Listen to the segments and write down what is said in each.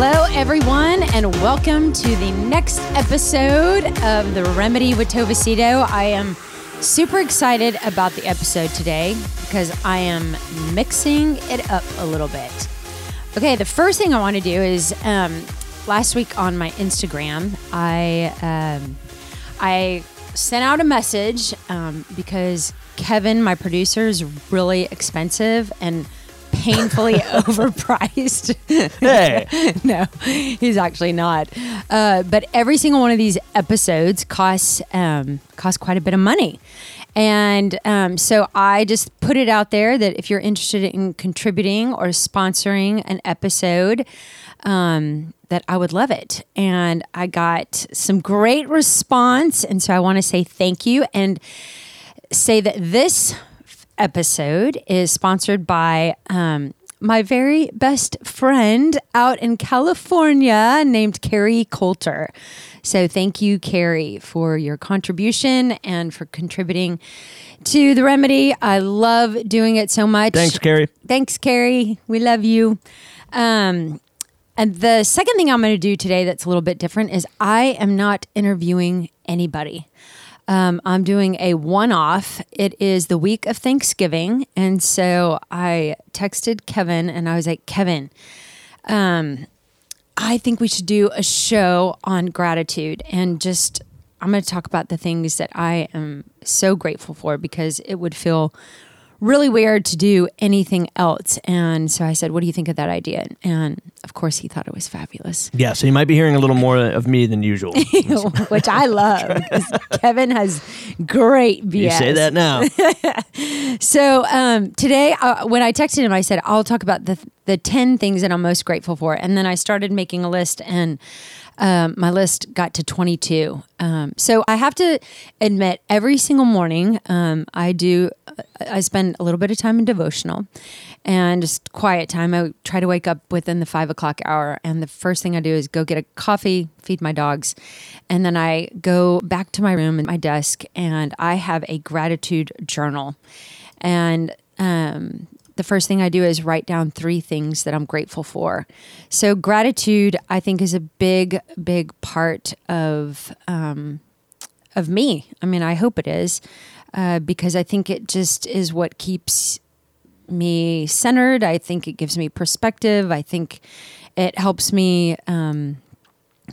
Hello, everyone, and welcome to the next episode of The Remedy with Tova Sido. I am super excited about the episode today because I am mixing it up a little bit. Okay, the first thing I want to do is um, last week on my Instagram, I um, I sent out a message um, because Kevin, my producer, is really expensive and painfully overpriced. Hey. no, he's actually not. Uh, but every single one of these episodes costs um, costs quite a bit of money. And um, so I just put it out there that if you're interested in contributing or sponsoring an episode, um, that I would love it. And I got some great response. And so I want to say thank you and say that this episode is sponsored by um, my very best friend out in California named Carrie Coulter. So thank you, Carrie, for your contribution and for contributing to the remedy. I love doing it so much. Thanks, Carrie. Thanks, Carrie. We love you. Um, and the second thing I'm going to do today that's a little bit different is I am not interviewing anybody. Um, I'm doing a one off. It is the week of Thanksgiving. And so I texted Kevin and I was like, Kevin, um, I think we should do a show on gratitude and just, I'm going to talk about the things that I am so grateful for because it would feel really weird to do anything else. And so I said, What do you think of that idea? And of course, he thought it was fabulous. Yeah, so you might be hearing a little more of me than usual. which I love Kevin has great BS. say that now. So um, today, uh, when I texted him, I said, I'll talk about the, the 10 things that I'm most grateful for. And then I started making a list and um, my list got to 22. Um, so I have to admit, every single morning, um, I do, I spend a little bit of time in devotional and just quiet time. I try to wake up within the five o'clock hour. And the first thing I do is go get a coffee, feed my dogs. And then I go back to my room and my desk and I have a gratitude journal. And um, the first thing I do is write down three things that I'm grateful for. So, gratitude, I think, is a big, big part of um, of me. I mean, I hope it is, uh, because I think it just is what keeps me centered. I think it gives me perspective. I think it helps me. Um,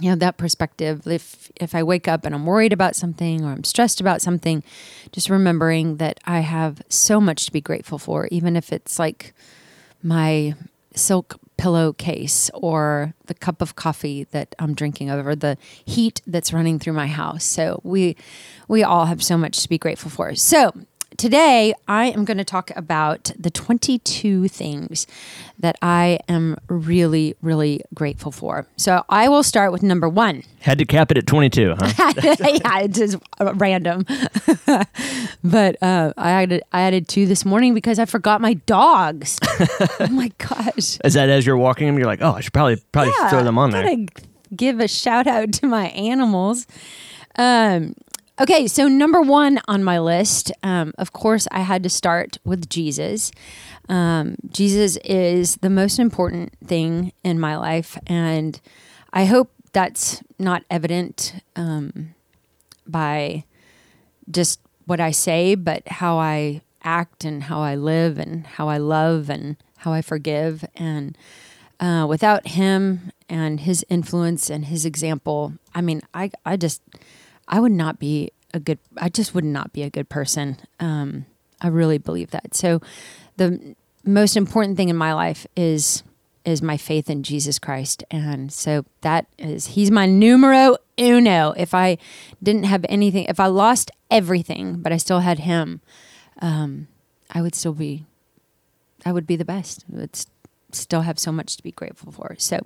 you know that perspective if if i wake up and i'm worried about something or i'm stressed about something just remembering that i have so much to be grateful for even if it's like my silk pillowcase or the cup of coffee that i'm drinking over the heat that's running through my house. So we we all have so much to be grateful for. So today I am going to talk about the 22 things that I am really, really grateful for. So I will start with number one. Had to cap it at 22, huh? yeah, it's just random. but uh, I, added, I added two this morning because I forgot my dogs. oh my gosh. Is that as you're walking them, you're like, oh, I should probably probably Yeah, throw them on there. Give a shout out to my animals. Um, okay, so number one on my list, um, of course, I had to start with Jesus. Um, Jesus is the most important thing in my life, and I hope that's not evident um, by just what I say, but how I act and how I live and how I love and how I forgive. And uh, without him and his influence and his example, I mean, I, I just, I would not be a good, I just would not be a good person. Um, I really believe that. So the most important thing in my life is is my faith in Jesus Christ. And so that is, he's my numero uno. If I didn't have anything, if I lost everything, but I still had him, um, I would still be, I would be the best. I would still have so much to be grateful for. So,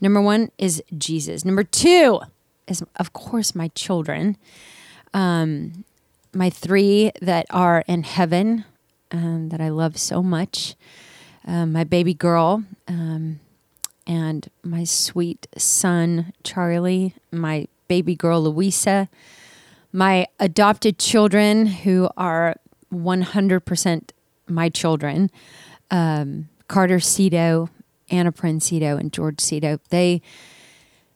number one is Jesus. Number two, is, of course, my children. Um, my three that are in heaven um, that I love so much. Um, my baby girl, um, and my sweet son, Charlie, my baby girl, Louisa, my adopted children who are 100% my children, um, Carter Sido, Anna Princito, and George Sido. They,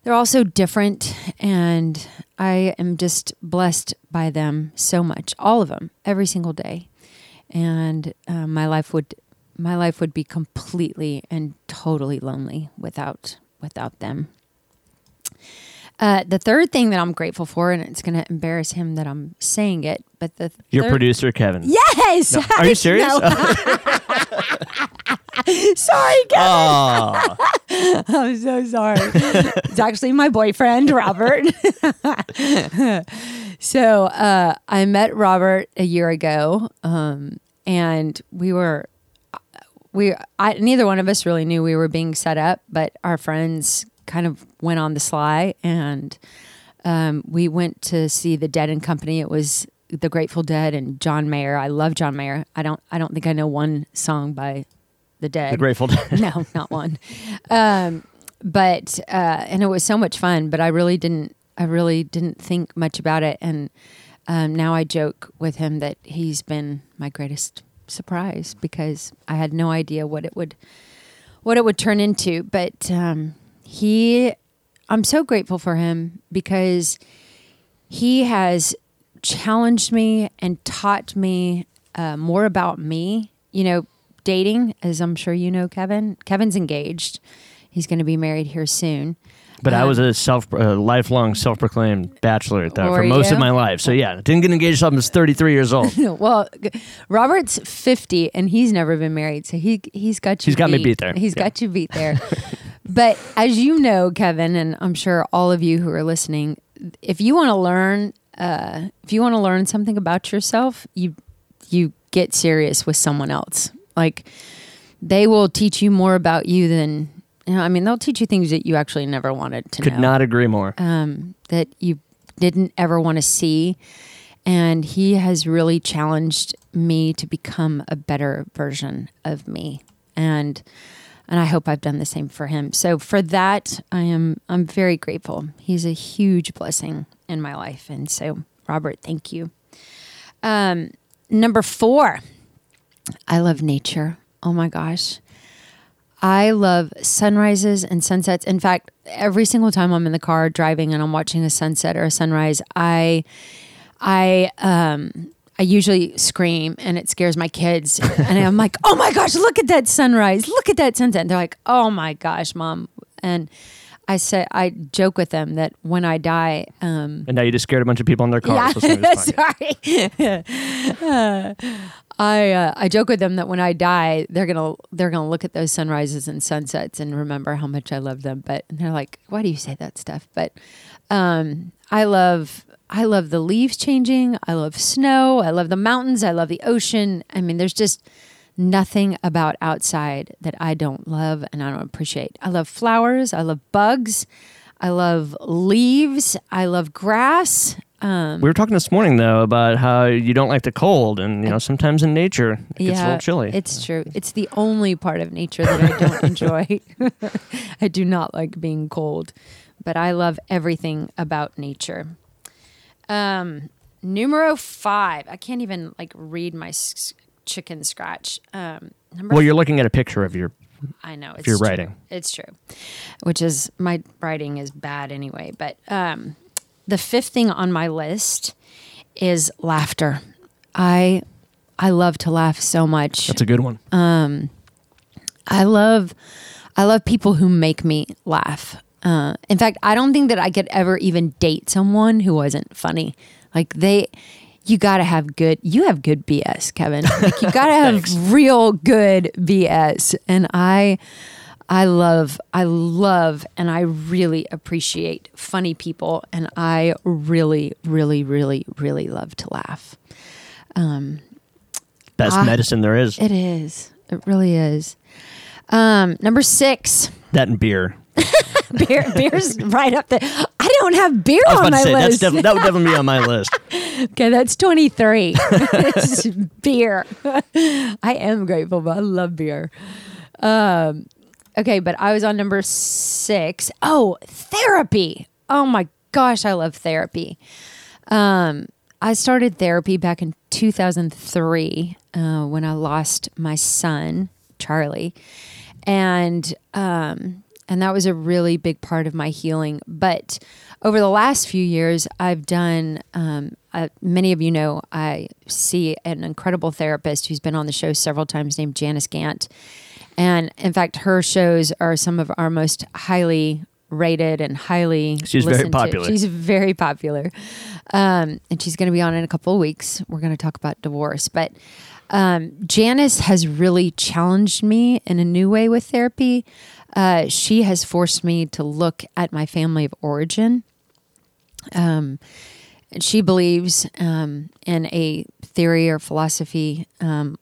they're all so different, and I am just blessed by them so much, all of them, every single day. And uh, my life would my life would be completely and totally lonely without without them. Uh, the third thing that I'm grateful for, and it's going to embarrass him that I'm saying it, but the Your third- producer, Kevin. Yes. No, are you serious? Sorry, Kevin. Oh, I'm so sorry. it's actually my boyfriend, Robert. so uh, I met Robert a year ago, um, and we were we I, neither one of us really knew we were being set up, but our friends kind of went on the sly, and um, we went to see the Dead and Company. It was the Grateful Dead and John Mayer. I love John Mayer. I don't I don't think I know one song by the Dead the Grateful Dead. no, not one. Um, but uh, and it was so much fun. But I really didn't. I really didn't think much about it. And um, now I joke with him that he's been my greatest surprise because I had no idea what it would what it would turn into. But um, he, I'm so grateful for him because he has challenged me and taught me uh, more about me. You know, dating, as I'm sure you know, Kevin. Kevin's engaged. He's going to be married here soon. But I Um, was a self, uh, lifelong self-proclaimed bachelor though, for most you? of my life. So yeah, didn't get engaged until I was 33 years old. well, Robert's 50 and he's never been married, so he he's got you. He's got me beat there. He's Yeah. got you beat there. but as you know, Kevin, and I'm sure all of you who are listening, if you want to learn, uh, if you want to learn something about yourself, you you get serious with someone else. Like they will teach you more about you than. You know, I mean, they'll teach you things that you actually never wanted to Could know not agree more. um, that you didn't ever want to see. And he has really challenged me to become a better version of me. And and I hope I've done the same for him. So for that, I am I'm very grateful. He's a huge blessing in my life. And so Robert, thank you. Um, number four, I love nature. Oh my gosh. I love sunrises and sunsets. In fact, every single time I'm in the car driving and I'm watching a sunset or a sunrise, I I um I usually scream and it scares my kids. and I'm like, "Oh my gosh, look at that sunrise. Look at that sunset." And they're like, "Oh my gosh, mom." And I say I joke with them that when I die, um And now you just scared a bunch of people in their cars. yeah, listening to this podcast. sorry. Uh, I uh, I joke with them that when I die, they're gonna they're gonna look at those sunrises and sunsets and remember how much I love them. But they're like, "Why do you say that stuff?" But um, I love I love the leaves changing. I love snow. I love the mountains. I love the ocean. I mean, there's just nothing about outside that I don't love and I don't appreciate. I love flowers. I love bugs. I love leaves. I love grass. Um, We were talking this morning though about how you don't like the cold, and you know sometimes in nature it gets a little chilly. It's true. It's the only part of nature that I don't enjoy. I do not like being cold, but I love everything about nature. Um, numero five. I can't even like read my s- chicken scratch. Um, number well, you're looking at a picture of your. I know it's you're true. writing. It's true, which is my writing is bad anyway. But um, the fifth thing on my list is laughter. I I love to laugh so much. That's a good one. I love I love people who make me laugh. Uh, in fact, I don't think that I could ever even date someone who wasn't funny. Like they, you got to have good. You have good BS, Kevin. Like you got to have real good BS, and I. I love, I love, and I really appreciate funny people, and I really, really, really, really love to laugh. Um, Best ah. medicine there is. It is, it really is. Um, number six, that and beer. beer beer's right up there. I don't have beer on my say that's list. defi- that would definitely be on my list. okay, that's 23. It's beer. I am grateful, but I love beer. Um, okay, but I was on number six. Oh, therapy. Oh my gosh, I love therapy. Um, I started therapy back in 2003 uh, when I lost my son, Charlie, and um, and that was a really big part of my healing. But over the last few years, I've done. Um, uh, many of you know I see an incredible therapist who's been on the show several times, named Janice Gant, and in fact, her shows are some of our most highly rated and highly She's very listened to. popular. She's very popular. Um, and she's going to be on in a couple of weeks. We're going to talk about divorce. But um, Janice has really challenged me in a new way with therapy. Uh, she has forced me to look at my family of origin. Um, and she believes um, in a theory or philosophy um,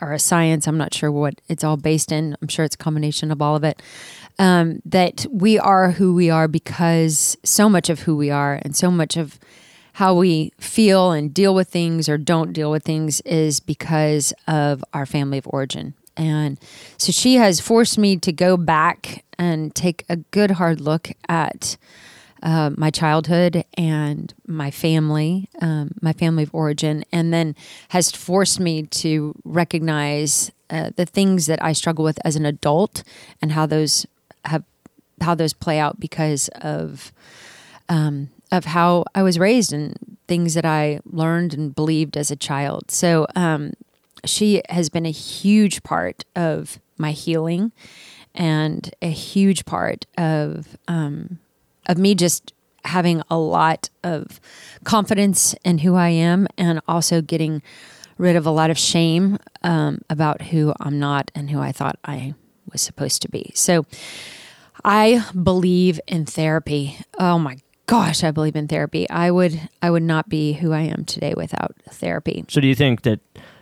or a science. I'm not sure what it's all based in. I'm sure it's a combination of all of it. Um, that we are who we are because so much of who we are and so much of how we feel and deal with things or don't deal with things is because of our family of origin. And so she has forced me to go back and take a good hard look at uh, my childhood and my family, um, my family of origin, and then has forced me to recognize uh, the things that I struggle with as an adult and how those have how those play out because of um, of how I was raised and things that I learned and believed as a child. So um, she has been a huge part of my healing and a huge part of um, of me just having a lot of confidence in who I am and also getting rid of a lot of shame um, about who I'm not and who I thought I was supposed to be. So I believe in therapy. Oh my gosh, I believe in therapy. I would I would not be who I am today without therapy. So do you think that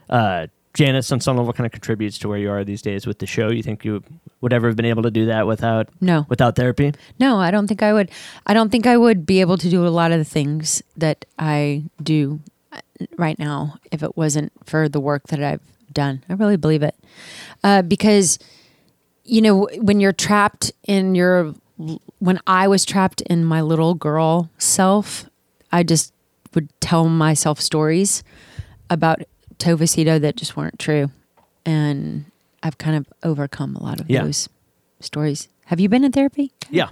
uh, Janice on some level kind of contributes to where you are these days with the show? You think you would ever have been able to do that without No. without therapy? No, I don't think I would. I don't think I would be able to do a lot of the things that I do uh, right now if it wasn't for the work that I've done. I really believe it. Uh, because, you know, when you're trapped in your, when I was trapped in my little girl self, I just would tell myself stories about Tova Sido that just weren't true. And I've kind of overcome a lot of Yeah. those stories. Have you been in therapy? Yeah.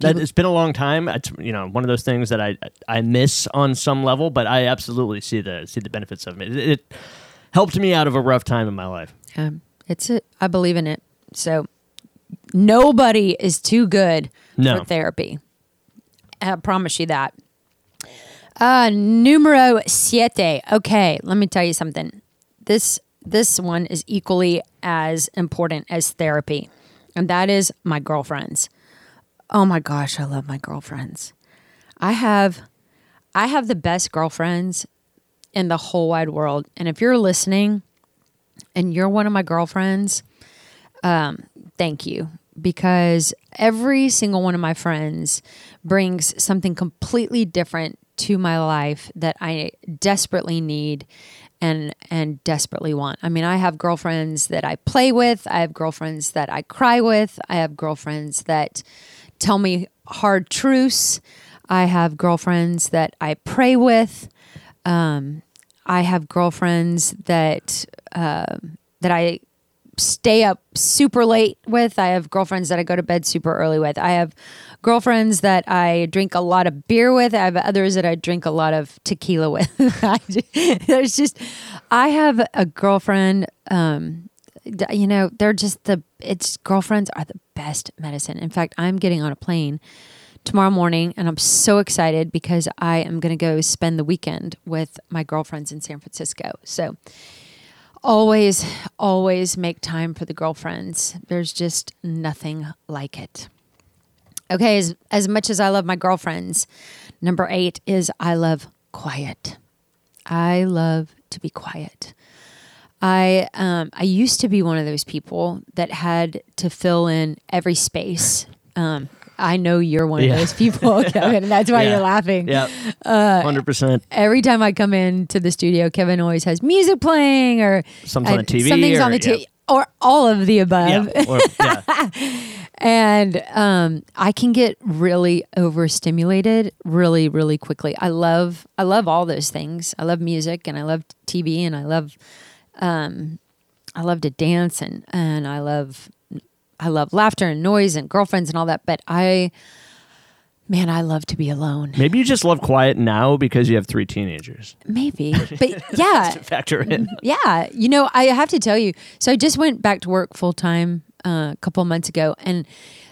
That, it's been a long time. It's you know one of those things that I I miss on some level, but I absolutely see the see the benefits of it. It, it helped me out of a rough time in my life. Um, it's a, I believe in it. So nobody is too good No. for therapy. I promise you that. Uh, numero siete. Okay, let me tell you something. This this one is equally as important as therapy, and that is my girlfriends. Oh my gosh, I love my girlfriends. I have I have the best girlfriends in the whole wide world. And if you're listening and you're one of my girlfriends, um, thank you. Because every single one of my friends brings something completely different to my life that I desperately need and and desperately want. I mean, I have girlfriends that I play with, I have girlfriends that I cry with, I have girlfriends that tell me hard truths. I have girlfriends that I pray with. Um, I have girlfriends that uh, that I stay up super late with. I have girlfriends that I go to bed super early with. I have girlfriends that I drink a lot of beer with. I have others that I drink a lot of tequila with. There's just, I have a girlfriend. Um, you know, they're just the. It's girlfriends are the best medicine. In fact, I'm getting on a plane tomorrow morning and I'm so excited because I am going to go spend the weekend with my girlfriends in San Francisco. So always always make time for the girlfriends. There's just nothing like it. Okay, as as much as I love my girlfriends, number 8 is I love quiet. I love to be quiet. I um, I used to be one of those people that had to fill in every space. Um, I know you're one Yeah. of those people, Kevin, and that's why Yeah. you're laughing. Yeah, Uh, hundred percent. Every time I come into the studio, Kevin always has music playing or Something on uh, TV something's or- on the yeah. TV, or all of the above. Yeah, or, yeah. and um, I can get really overstimulated really, really quickly. I love, I love all those things. I love music, and I love TV, and I love, um, I love to dance, and and I love, I love laughter and noise and girlfriends and all that. But I, man, I love to be alone. Maybe you just love quiet now because you have three teenagers. Maybe, but yeah, Factor in. Yeah, you know, I have to tell you. So I just went back to work full time uh, a couple of months ago, and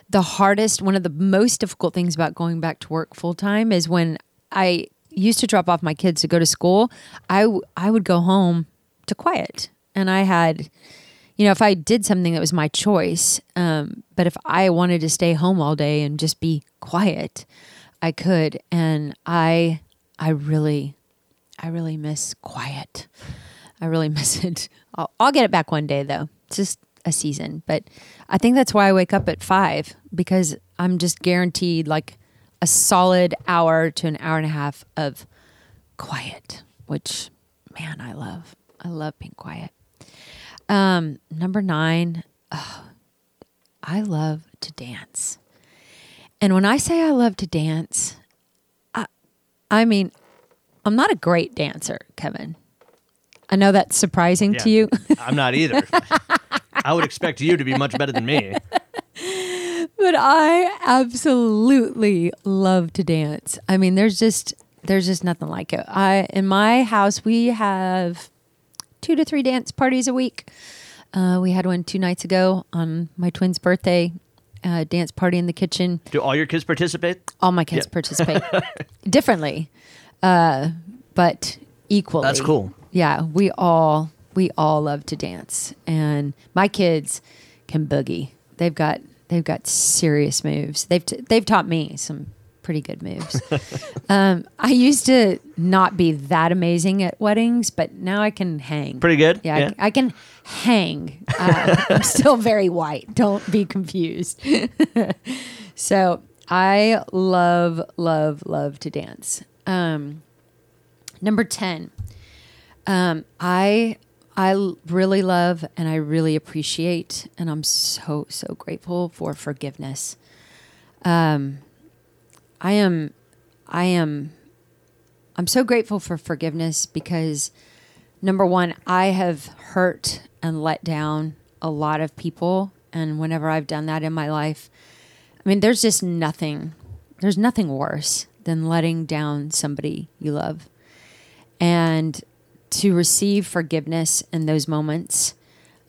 the hardest, one of the most difficult things about going back to work full time is when I used to drop off my kids to go to school. I w- I would go home to quiet, and I had, you know, if I did something that was my choice, um, but if I wanted to stay home all day and just be quiet, I could, and I I really I really miss quiet. I really miss it. I'll, I'll get it back one day though. It's just a season, but I think that's why I wake up at five because I'm just guaranteed like a solid hour to an hour and a half of quiet, which man, I love. I love being quiet. Um, number nine, oh, I love to dance. And when I say I love to dance, I, I mean, I'm not a great dancer, Kevin. I know that's surprising to you. I'm not either. I would expect you to be much better than me. but I absolutely love to dance. I mean, there's just there's just nothing like it. I in my house we have two to three dance parties a week. Uh, we had one two nights ago on my twin's birthday. Uh, dance party in the kitchen. Do all your kids participate? All my kids Yeah. participate differently, uh, but equally. That's cool. Yeah, we all we all love to dance, and my kids can boogie. They've got they've got serious moves. They've t- they've taught me some pretty good moves. um, I used to not be that amazing at weddings, but now I can hang. Pretty good. Yeah, I can hang. Uh, I'm still very white. Don't be confused. so I love, love, love to dance. Um, number ten, um, I I really love and I really appreciate, and I'm so so grateful for forgiveness. Um, I am, I am, I'm so grateful for forgiveness because number one, I have hurt and let down a lot of people. And whenever I've done that in my life, I mean, there's just nothing, there's nothing worse than letting down somebody you love. And to receive forgiveness in those moments,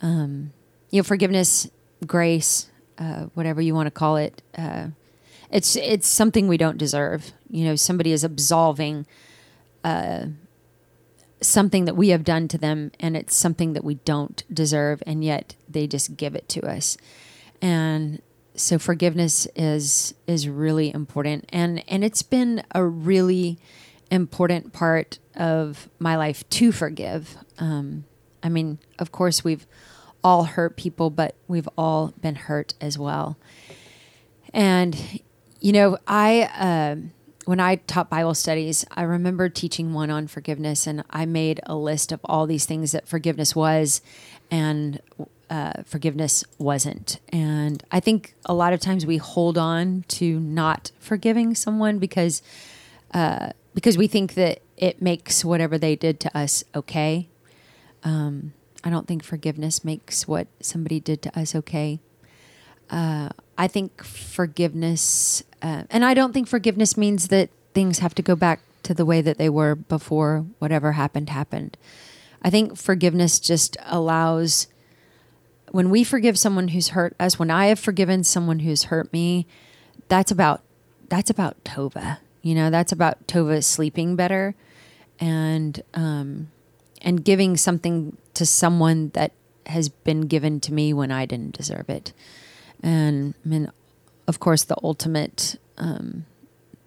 um, you know, forgiveness, grace, uh, whatever you want to call it, uh, it's it's something we don't deserve. You know, somebody is absolving something that we have done to them and it's something that we don't deserve and yet they just give it to us. And so forgiveness is is really important. And and it's been a really important part of my life to forgive. Um, i mean of course we've all hurt people but we've all been hurt as well. And you know i um when I taught Bible studies, I remember teaching one on forgiveness, and I made a list of all these things that forgiveness was and uh, forgiveness wasn't. And I think a lot of times we hold on to not forgiving someone because uh, because we think that it makes whatever they did to us okay. Um, I don't think forgiveness makes what somebody did to us okay. Uh, I think forgiveness, uh, and I don't think forgiveness means that things have to go back to the way that they were before whatever happened happened. I think forgiveness just allows, when we forgive someone who's hurt us, when I have forgiven someone who's hurt me, that's about that's about Tova. You know, that's about Tova sleeping better, and um, and giving something to someone that has been given to me when I didn't deserve it. And I mean, of course, the ultimate, um,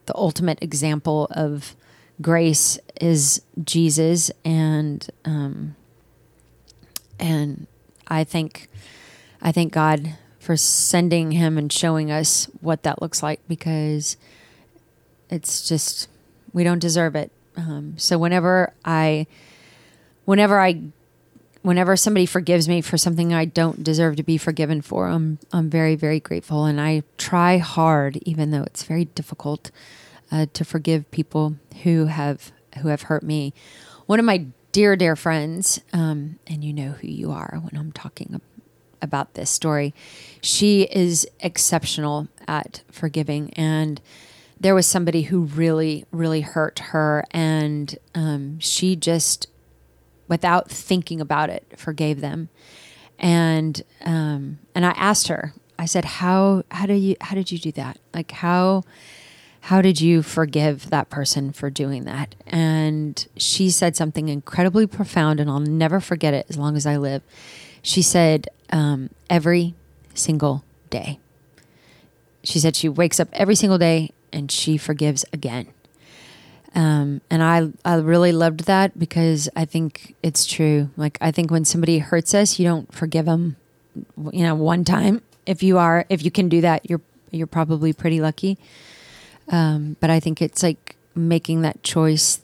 the ultimate example of grace is Jesus, and um, and I think, I thank God for sending him and showing us what that looks like because it's just we don't deserve it. Um, so whenever I, whenever I, whenever somebody forgives me for something I don't deserve to be forgiven for, I'm I'm very very grateful, and I try hard, even though it's very difficult, uh, to forgive people who have who have hurt me. One of my dear dear friends, um, and you know who you are when I'm talking about this story. She is exceptional at forgiving, and there was somebody who really, really hurt her, and um, she just, without thinking about it, forgave them. And um, and I asked her. I said, "How how do you how did you do that? Like how?" how did you forgive that person for doing that? And she said something incredibly profound, and I'll never forget it as long as I live. She said, um, every single day. She said she wakes up every single day and she forgives again. Um, and I, I really loved that because I think it's true. Like, I think when somebody hurts us, you don't forgive them, you know, one time. If you are, if you can do that, you're, you're probably pretty lucky. Um, but I think it's like making that choice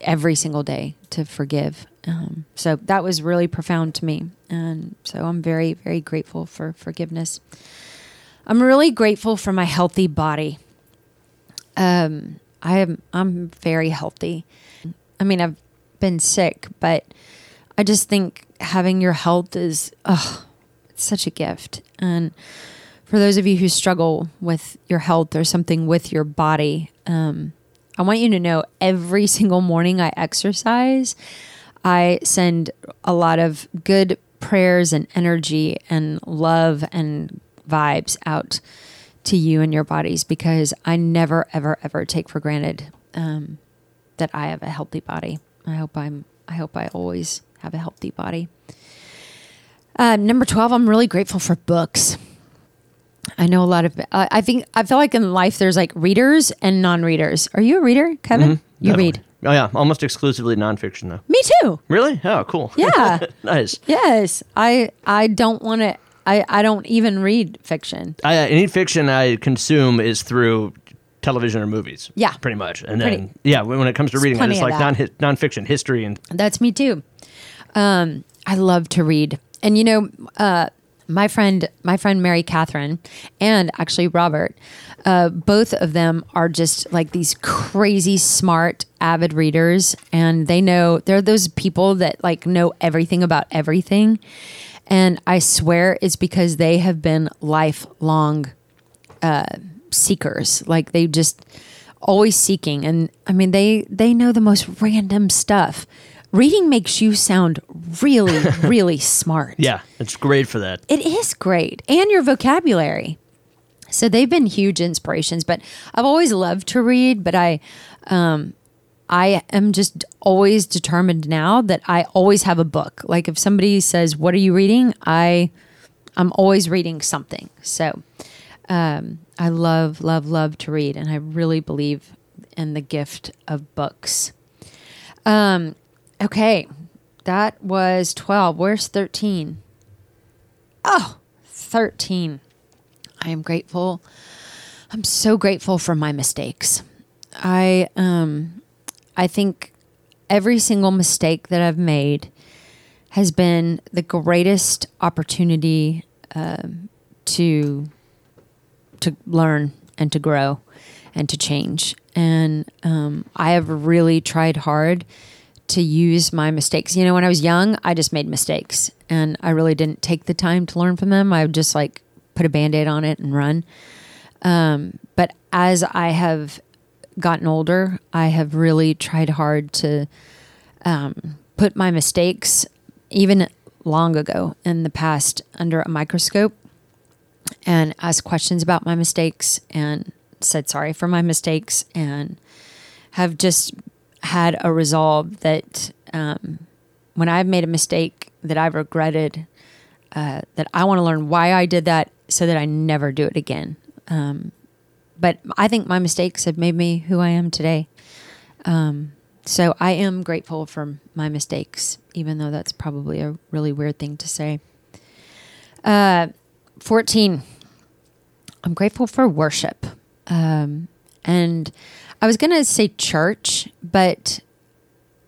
every single day to forgive. Um, so that was really profound to me. And so I'm very, very grateful for forgiveness. I'm really grateful for my healthy body. Um, I am I'm very healthy. I mean, I've been sick, but I just think having your health is oh, it's such a gift. And for those of you who struggle with your health or something with your body, um, I want you to know every single morning I exercise, I send a lot of good prayers and energy and love and vibes out to you and your bodies because I never, ever, ever take for granted um, that I have a healthy body. I hope I'm. I hope I always have a healthy body. Uh, number twelve, I'm really grateful for books. I know a lot of. Uh, I think I feel like in life there's like readers and non-readers. Are you a reader, Kevin? Mm-hmm, you definitely. read. Oh yeah, almost exclusively nonfiction though. Me too. Really? Oh, cool. Yeah. nice. Yes. I I don't want to. I I don't even read fiction. I, any fiction I consume is through television or movies. Yeah. pretty much. And Pretty- then yeah, when when it comes to reading, I plenty just of like non nonfiction, history, and That's me too. Um, I love to read, and you know, uh, my friend, my friend Mary Catherine, and actually Robert, uh, both of them are just like these crazy smart, avid readers, and they know they're those people that like know everything about everything. And I swear it's because they have been lifelong seekers. Like they just always seeking. And i mean they they know the most random stuff. Reading makes you sound really really smart. Yeah, it's great for that. it is great. And your vocabulary. So they've been huge inspirations but i've always loved to read but i um i am just always determined now that i always have a book like if somebody says what are you reading i i'm always reading something so um, I love, love, love to read, and I really believe in the gift of books. Um, okay, that was 12. Where's 13? Oh, 13. I am grateful. I'm so grateful for my mistakes. I um I think every single mistake that I've made has been the greatest opportunity um, to to learn and to grow and to change. And um, I have really tried hard to use my mistakes. You know, when I was young, I just made mistakes and I really didn't take the time to learn from them. I would just like put a band aid on it and run. Um, but as I have gotten older, I have really tried hard to um, put my mistakes, even long ago in the past, under a microscope and asked questions about my mistakes and said sorry for my mistakes and have just had a resolve that um, when I've made a mistake that I've regretted, uh, that I want to learn why I did that so that I never do it again. Um, but I think my mistakes have made me who I am today. Um, so I am grateful for my mistakes, even though that's probably a really weird thing to say. Uh, 14. I'm grateful for worship. Um, and I was going to say church, but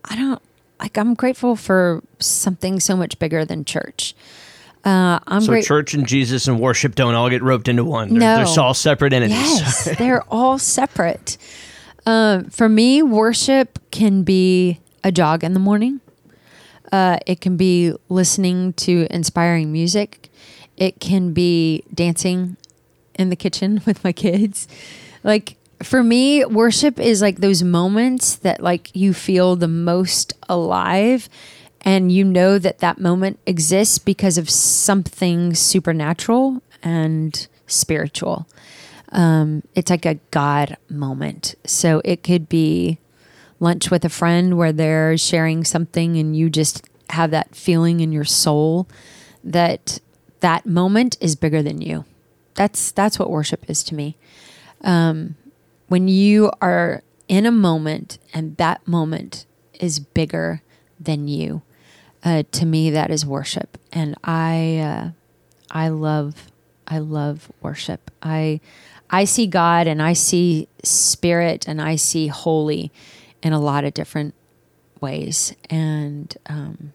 I don't like, I'm grateful for something so much bigger than church. Uh, I'm so great. church and Jesus and worship don't all get roped into one. They're, No. they're all separate entities. Yes, they're all separate. Um, for me, worship can be a jog in the morning. Uh, it can be listening to inspiring music. It can be dancing in the kitchen with my kids. Like for me, worship is like those moments that like you feel the most alive and you know that that moment exists because of something supernatural and spiritual. Um, it's like a God moment. So it could be lunch with a friend where they're sharing something and you just have that feeling in your soul that that moment is bigger than you. That's that's what worship is to me. Um, when you are in a moment and that moment is bigger than you, uh, to me that is worship, and I uh, I love I love worship. I I see God and I see spirit and I see holy in a lot of different ways, and um,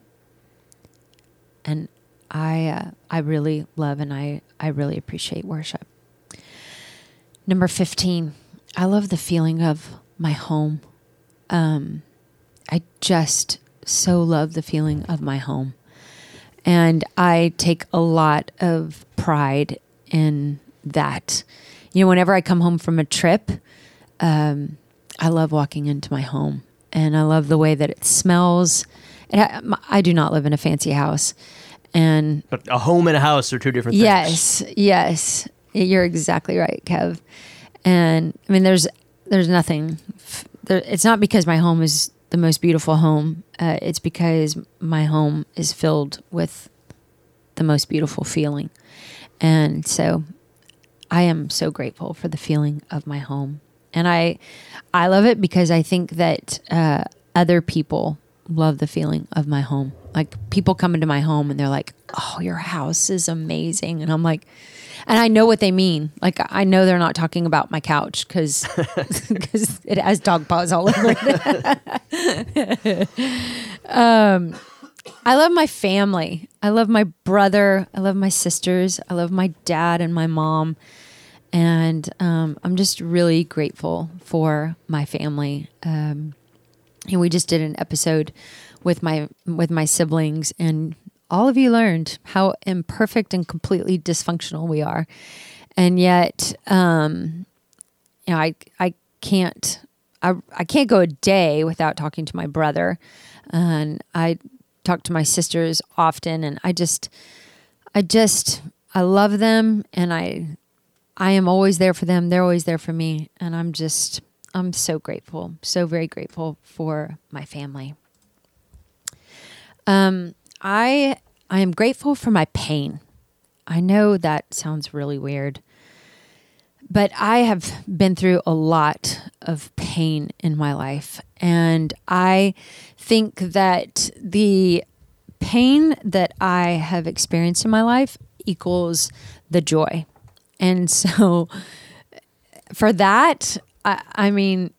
and I uh, I really love and I I really appreciate worship. Number fifteen, I love the feeling of my home. Um, I just so love the feeling of my home, and I take a lot of pride in that. You know, whenever I come home from a trip, um, I love walking into my home, and I love the way that it smells. It ha- I do not live in a fancy house, and But a home and a house are two different things. Yes, yes, you're exactly right, Kev. And I mean, there's there's nothing. f- There, it's not because my home is the most beautiful home. Uh, it's because my home is filled with the most beautiful feeling, and so I am so grateful for the feeling of my home, and I I love it because I think that uh, other people love the feeling of my home. Like people come into my home and they're like, "Oh, your house is amazing," and I'm like, and I know what they mean. Like I know they're not talking about my couch because because it has dog paws all over it. um, I love my family. I love my brother. I love my sisters. I love my dad and my mom. And um, I'm just really grateful for my family. Um, and we just did an episode with my with my siblings, and all of you learned how imperfect and completely dysfunctional we are. And yet, um, you know, I I can't I I can't go a day without talking to my brother, and I talk to my sisters often, and I just I just I love them, and I I am always there for them. They're always there for me, and I'm just I'm so grateful, so very grateful for my family. Um, I I am grateful for my pain. I know that sounds really weird, but I have been through a lot of pain in my life, and I think that the pain that I have experienced in my life equals the joy. And so for that, I, I mean,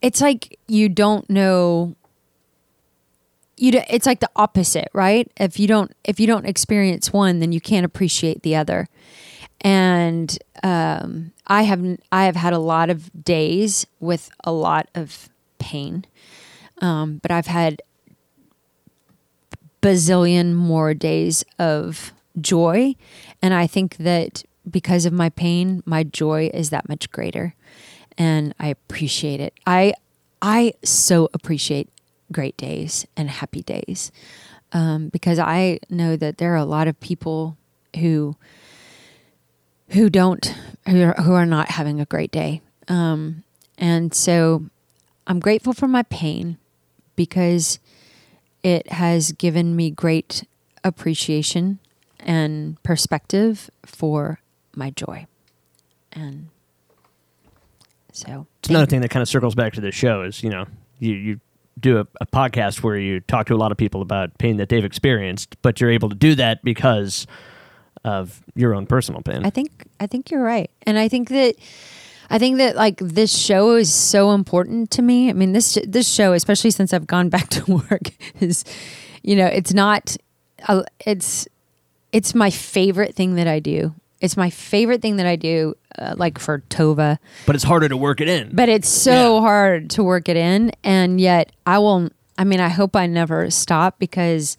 it's like you don't know you do, it's like the opposite, right? If you don't if you don't experience one, then you can't appreciate the other. And um, I have I have had a lot of days with a lot of pain, um, but I've had bazillion more days of joy, and I think that because of my pain, my joy is that much greater, and I appreciate it. I I so appreciate great days and happy days. Um, because I know that there are a lot of people who who don't who are, who are not having a great day, um, and so I'm grateful for my pain because it has given me great appreciation and perspective for my joy, and so It's another thing that kind of circles back to the show is, you know, you, you do a, a podcast where you talk to a lot of people about pain that they've experienced, but you're able to do that because of your own personal pain. I think I think you're right, and I think that I think that like this show is so important to me. I mean this this show, especially since I've gone back to work, is you know it's not uh, it's it's my favorite thing that I do. It's my favorite thing that I do, uh, like for Tova. but it's harder to work it in. But it's so Yeah. hard to work it in, and yet I will. I mean, I hope I never stop because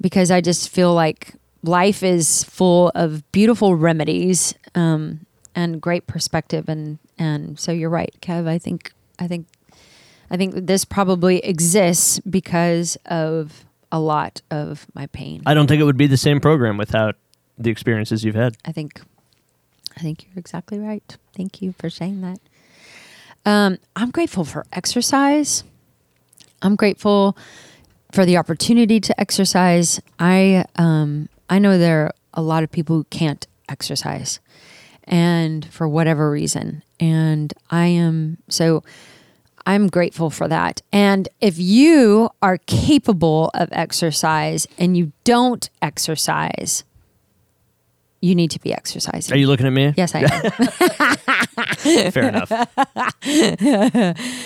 because I just feel like life is full of beautiful remedies um, and great perspective, and and so you're right, Kev. I think I think I think this probably exists because of a lot of my pain. I don't think it would be the same program without the experiences you've had. I think I think you're exactly right. Thank you for saying that. Um, I'm grateful for exercise. I'm grateful for the opportunity to exercise. I um, I know there are a lot of people who can't exercise, and for whatever reason, and I am so. I'm grateful for that. And if you are capable of exercise and you don't exercise, you need to be exercising. Are you looking at me? Yes, I am. Fair enough.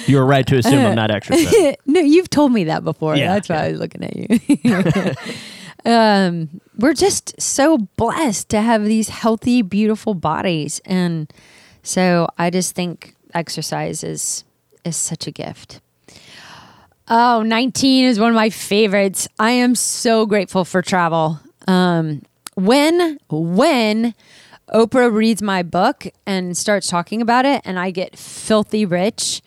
you were right to assume I'm not exercising. no, you've told me that before. Yeah, That's why yeah. I was looking at you. um, we're just so blessed to have these healthy, beautiful bodies, and so I just think exercise is is such a gift. Oh, 19 is one of my favorites. I am so grateful for travel. Um, when when Oprah reads my book and starts talking about it, and I get filthy rich,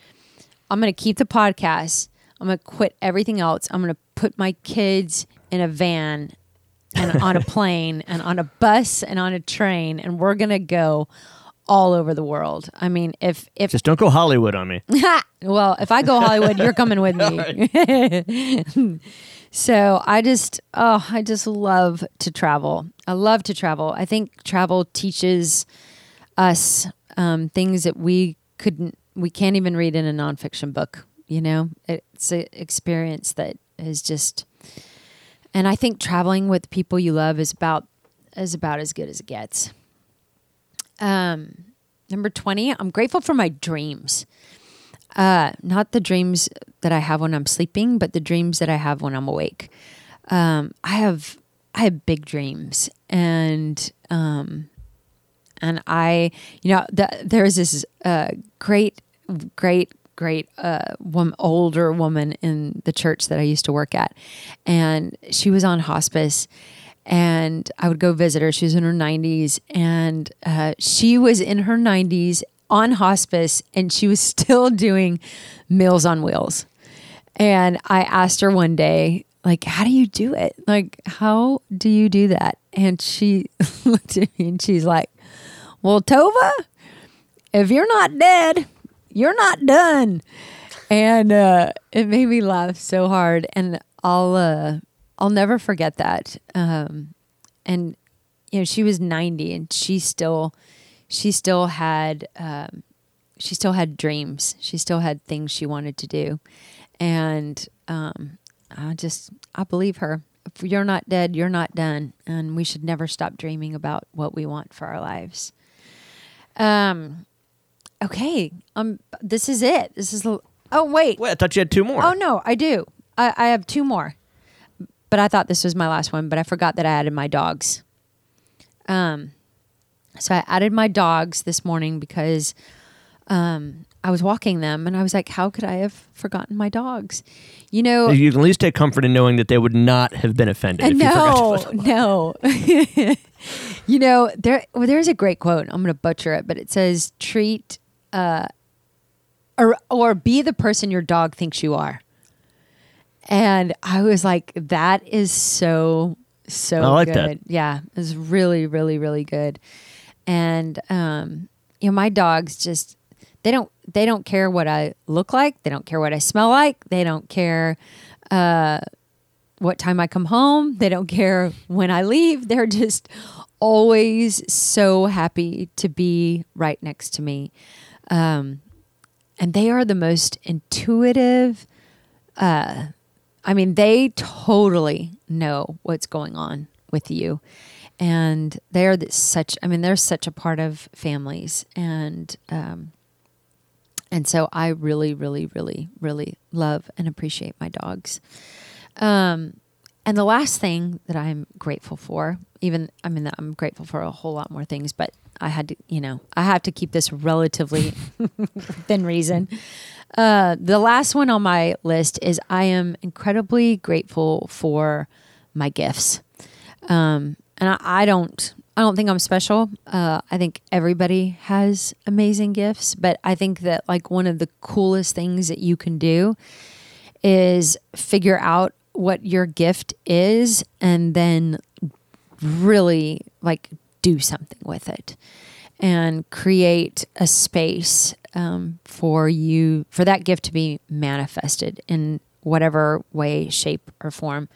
I'm going to keep the podcast. I'm going to quit everything else. I'm going to put my kids in a van and on a plane and on a bus and on a train, and we're going to go all over the world. I mean, if if Just don't go Hollywood on me. well, if I go Hollywood, you're coming with me. So I just, oh, I just love to travel. I love to travel. I think travel teaches us um, things that we couldn't, we can't even read in a nonfiction book. You know, it's an experience that is just, and I think traveling with people you love is about is about as good as it gets. Um, number twenty, I'm grateful for my dreams uh, not the dreams that I have when I'm sleeping, but the dreams that I have when I'm awake. Um, I have I have big dreams, and um, and I, you know, the, there's this uh, great, great, great uh, wom- older woman in the church that I used to work at, and she was on hospice. And I would go visit her. She was in her 90s, and uh, she was in her 90s on hospice, and she was still doing Meals on Wheels. And I asked her one day, like, how do you do it? Like, how do you do that? And she looked at me and she's like, well, Tova, if you're not dead, you're not done. And uh, it made me laugh so hard. And I'll, uh, I'll never forget that. Um, and, you know, she was 90 and she still, she still had, um, she still had dreams. She still had things she wanted to do. And um, I just, I believe her. If you're not dead, you're not done. And we should never stop dreaming about what we want for our lives. Um, okay. Um, this is it. This is, oh, wait. Wait, I thought you had two more. Oh, no, I do. I, I have two more. But I thought this was my last one, but I forgot that I added my dogs. Um, so I added my dogs this morning because um, I was walking them and I was like, how could I have forgotten my dogs? You know, You can at least take comfort in knowing that they would not have been offended. if you forgot no, put no. you know, there well, there's a great quote. I'm going to butcher it, but it says, "Treat uh, or or be the person your dog thinks you are." And I was like, that is so so I like good. that. Yeah, it was really really really good. And um, you know, my dogs just they don't they don't care what I look like. They don't care what I smell like. They don't care uh, what time I come home. They don't care when I leave. They're just always so happy to be right next to me. Um, and they are the most intuitive. Uh, I mean, they totally know what's going on with you. And they're such. I mean, they're such a part of families, and um, and so I really, really, really, really love and appreciate my dogs. Um, and the last thing that I'm grateful for, even I mean, I'm grateful for a whole lot more things, but I had to, you know, I have to keep this relatively within reason. Uh, the last one on my list is I am incredibly grateful for my gifts. Um, and I, I, don't, I don't think I'm special. Uh, I think everybody has amazing gifts, but I think that like one of the coolest things that you can do is figure out what your gift is and then really like do something with it and create a space um, for you for that gift to be manifested in whatever way shape or form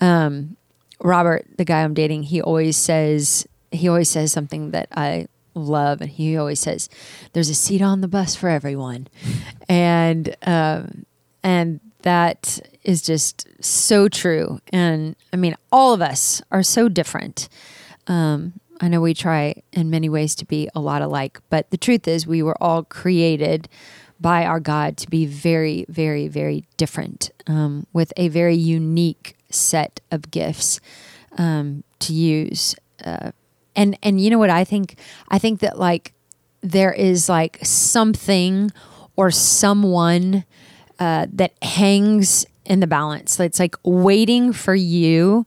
um, robert the guy i'm dating he always says he always says something that i love and he always says there's a seat on the bus for everyone. And um, and that is just so true. And i mean all of us are so different. Um, I know we try in many ways to be a lot alike, but the truth is, we were all created by our God to be very, very, very different um, with a very unique set of gifts um, to use. Uh, and and you know what I think? I think that like there is like something or someone uh, that hangs in the balance. It's like waiting for you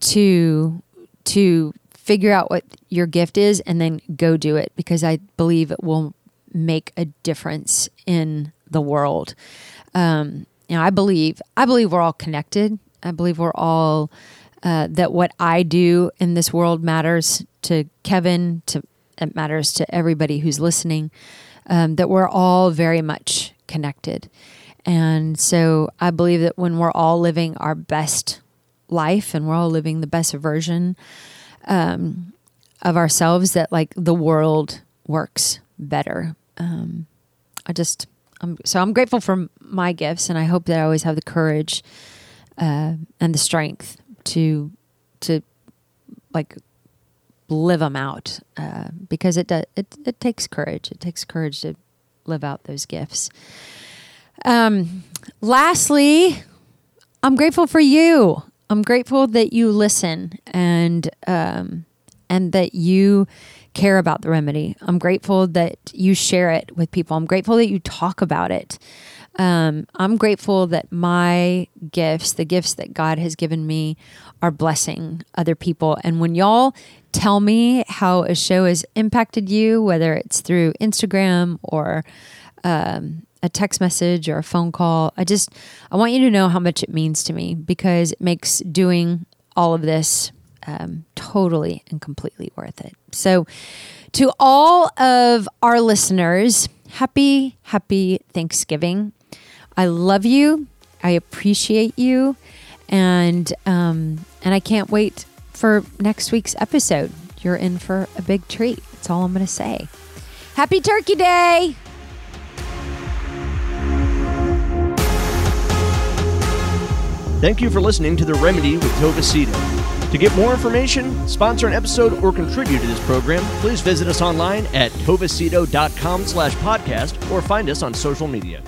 to to figure out what your gift is and then go do it because I believe it will make a difference in the world. Um, you know, I believe I believe we're all connected. I believe we're all uh, that what I do in this world matters to Kevin. To it matters to everybody who's listening. Um, that we're all very much connected, and so I believe that when we're all living our best life and we're all living the best version um, of ourselves that like the world works better. Um, I just, I'm, so I'm grateful for my gifts, and I hope that I always have the courage uh, and the strength to to like live them out uh, because it does it, it takes courage. It takes courage to live out those gifts. Um, lastly, I'm grateful for you. I'm grateful that you listen and um, and that you care about the remedy. I'm grateful that you share it with people. I'm grateful that you talk about it. Um, I'm grateful that my gifts, the gifts that God has given me, are blessing other people. And when y'all tell me how a show has impacted you, whether it's through Instagram or um, a text message or a phone call. I just I want you to know how much it means to me because it makes doing all of this um, totally and completely worth it. So, to all of our listeners, happy happy Thanksgiving. I love you. I appreciate you, and um, and I can't wait for next week's episode. You're in for a big treat. That's all I'm going to say. Happy Turkey Day! Thank you for listening to The Remedy with Tova Sido. To get more information, sponsor an episode, or contribute to this program, please visit us online at tovasido.com slash podcast or find us on social media.